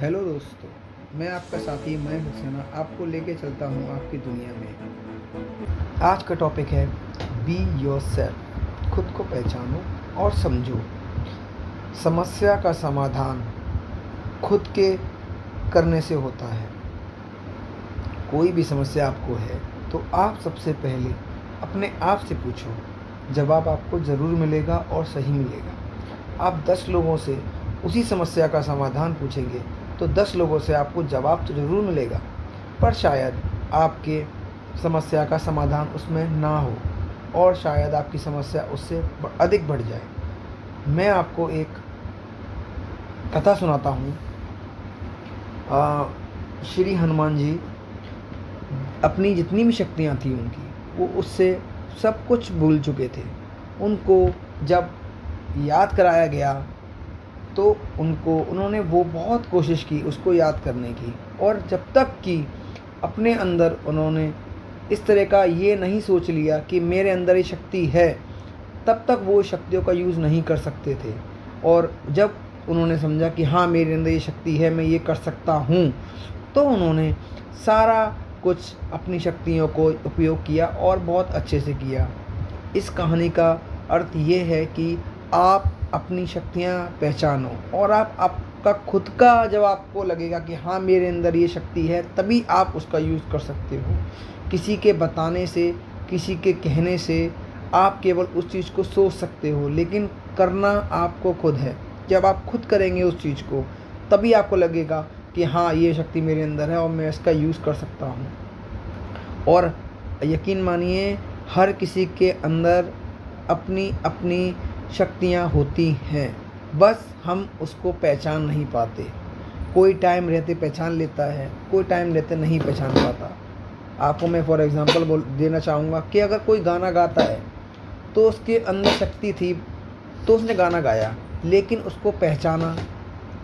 Hello दोस्तों, मैं आपका साथी मैं हुसैना आपको लेके चलता हूँ आपकी दुनिया में। आज का टॉपिक है बी योर सेल्फ खुद को पहचानो और समझो। समस्या का समाधान खुद के करने से होता है। कोई भी समस्या आपको है तो आप सबसे पहले अपने आप से पूछो। जवाब आपको ज़रूर मिलेगा और सही मिलेगा। आप दस लोगों से उसी समस्या का समाधान पूछेंगे तो दस लोगों से आपको जवाब तो ज़रूर मिलेगा, पर शायद आपके समस्या का समाधान उसमें ना हो और शायद आपकी समस्या उससे अधिक बढ़ जाए। मैं आपको एक कथा सुनाता हूँ। श्री हनुमान जी अपनी जितनी भी शक्तियाँ थी उनकी, वो उससे सब कुछ भूल चुके थे। उनको जब याद कराया गया तो उनको, उन्होंने वो बहुत कोशिश की उसको याद करने की और जब तक कि अपने अंदर उन्होंने इस तरह का ये नहीं सोच लिया कि मेरे अंदर ये शक्ति है, तब तक वो शक्तियों का यूज़ नहीं कर सकते थे। और जब उन्होंने समझा कि हाँ मेरे अंदर ये शक्ति है, मैं ये कर सकता हूँ तो उन्होंने सारा कुछ अपनी शक्तियों को उपयोग किया और बहुत अच्छे से किया। इस कहानी का अर्थ ये है कि आप अपनी शक्तियाँ पहचानो। और आप आपका खुद का जब आपको लगेगा कि हाँ मेरे अंदर ये शक्ति है, तभी आप उसका यूज़ कर सकते हो। किसी के बताने से, किसी के कहने से आप केवल उस चीज़ को सोच सकते हो, लेकिन करना आपको खुद है। जब आप खुद करेंगे उस चीज़ को, तभी आपको लगेगा कि हाँ ये शक्ति मेरे अंदर है और मैं इसका यूज़ कर सकता हूँ। और यकीन मानिए, हर किसी के अंदर अपनी अपनी शक्तियाँ होती हैं। बस हम उसको पहचान नहीं पाते। कोई टाइम रहते पहचान लेता है, कोई टाइम रहते नहीं पहचान पाता। आपको मैं फॉर एग्ज़ाम्पल बोल, देना चाहूँगा कि अगर कोई गाना गाता है तो उसके अंदर शक्ति थी तो उसने गाना गाया, लेकिन उसको पहचाना,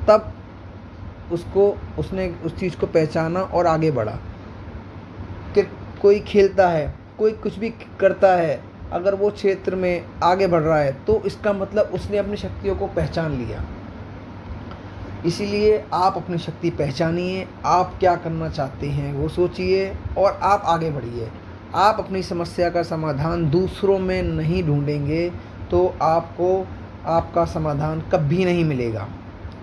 तब उसको, उसने उस चीज़ को पहचाना और आगे बढ़ा। कि कोई खेलता है, कोई कुछ भी करता है अगर वो क्षेत्र में आगे बढ़ रहा है तो इसका मतलब उसने अपनी शक्तियों को पहचान लिया। इसीलिए आप अपनी शक्ति पहचानिए, आप क्या करना चाहते हैं वो सोचिए और आप आगे बढ़िए। आप अपनी समस्या का समाधान दूसरों में नहीं ढूंढेंगे तो आपको आपका समाधान कभी नहीं मिलेगा।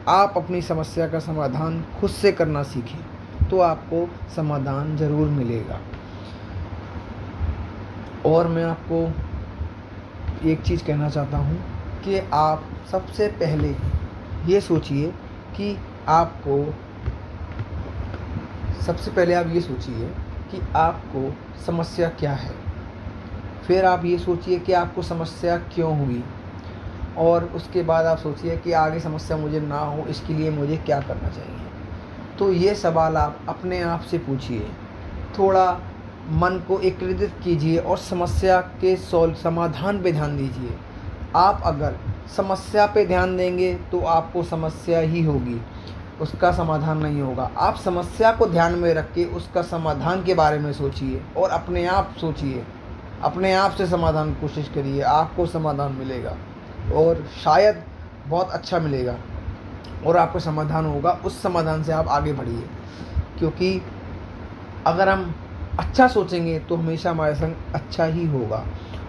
आप अपनी समस्या का समाधान खुद से करना सीखें तो आपको समाधान ज़रूर मिलेगा। और मैं आपको एक चीज़ कहना चाहता हूँ कि आप सबसे पहले ये सोचिए कि आपको सबसे पहले आप ये सोचिए कि आपको समस्या क्या है। फिर आप ये सोचिए कि आपको समस्या क्यों हुई और उसके बाद आप सोचिए कि आगे समस्या मुझे ना हो, इसके लिए मुझे क्या करना चाहिए। तो ये सवाल आप अपने आप से पूछिए। थोड़ा मन को एकीकृत कीजिए और समस्या के सॉल्व समाधान पे ध्यान दीजिए। आप अगर समस्या पे ध्यान देंगे तो आपको समस्या ही होगी। उसका समाधान नहीं होगा। आप समस्या को ध्यान में रख के उसका समाधान के बारे में सोचिए और अपने आप सोचिए। अपने आप से समाधान कोशिश करिए। आपको समाधान मिलेगा और शायद बहुत अच्छा मिलेगा और आपको समाधान होगा। उस समाधान से आप आगे बढ़िए। क्योंकि अगर हम अच्छा सोचेंगे तो हमेशा हमारे संग अच्छा ही होगा।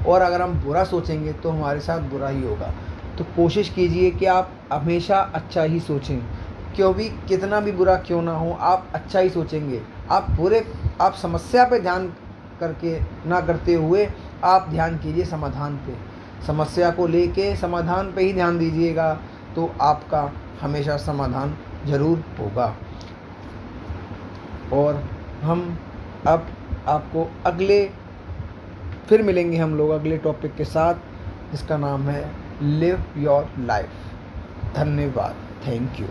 और अगर हम बुरा सोचेंगे तो हमारे साथ बुरा ही होगा। तो कोशिश कीजिए कि आप हमेशा अच्छा ही सोचें। क्यों भी कितना भी बुरा क्यों ना हो, आप अच्छा ही सोचेंगे। आप बुरे, आप समस्या पे ध्यान करके ना करते हुए आप ध्यान कीजिए समाधान पे। समस्या को लेके समाधान पे ही ध्यान दीजिएगा तो आपका हमेशा समाधान ज़रूर होगा। और हम अब आपको अगले, फिर मिलेंगे हम लोग अगले टॉपिक के साथ, जिसका नाम है लिव योर लाइफ धन्यवाद। Thank you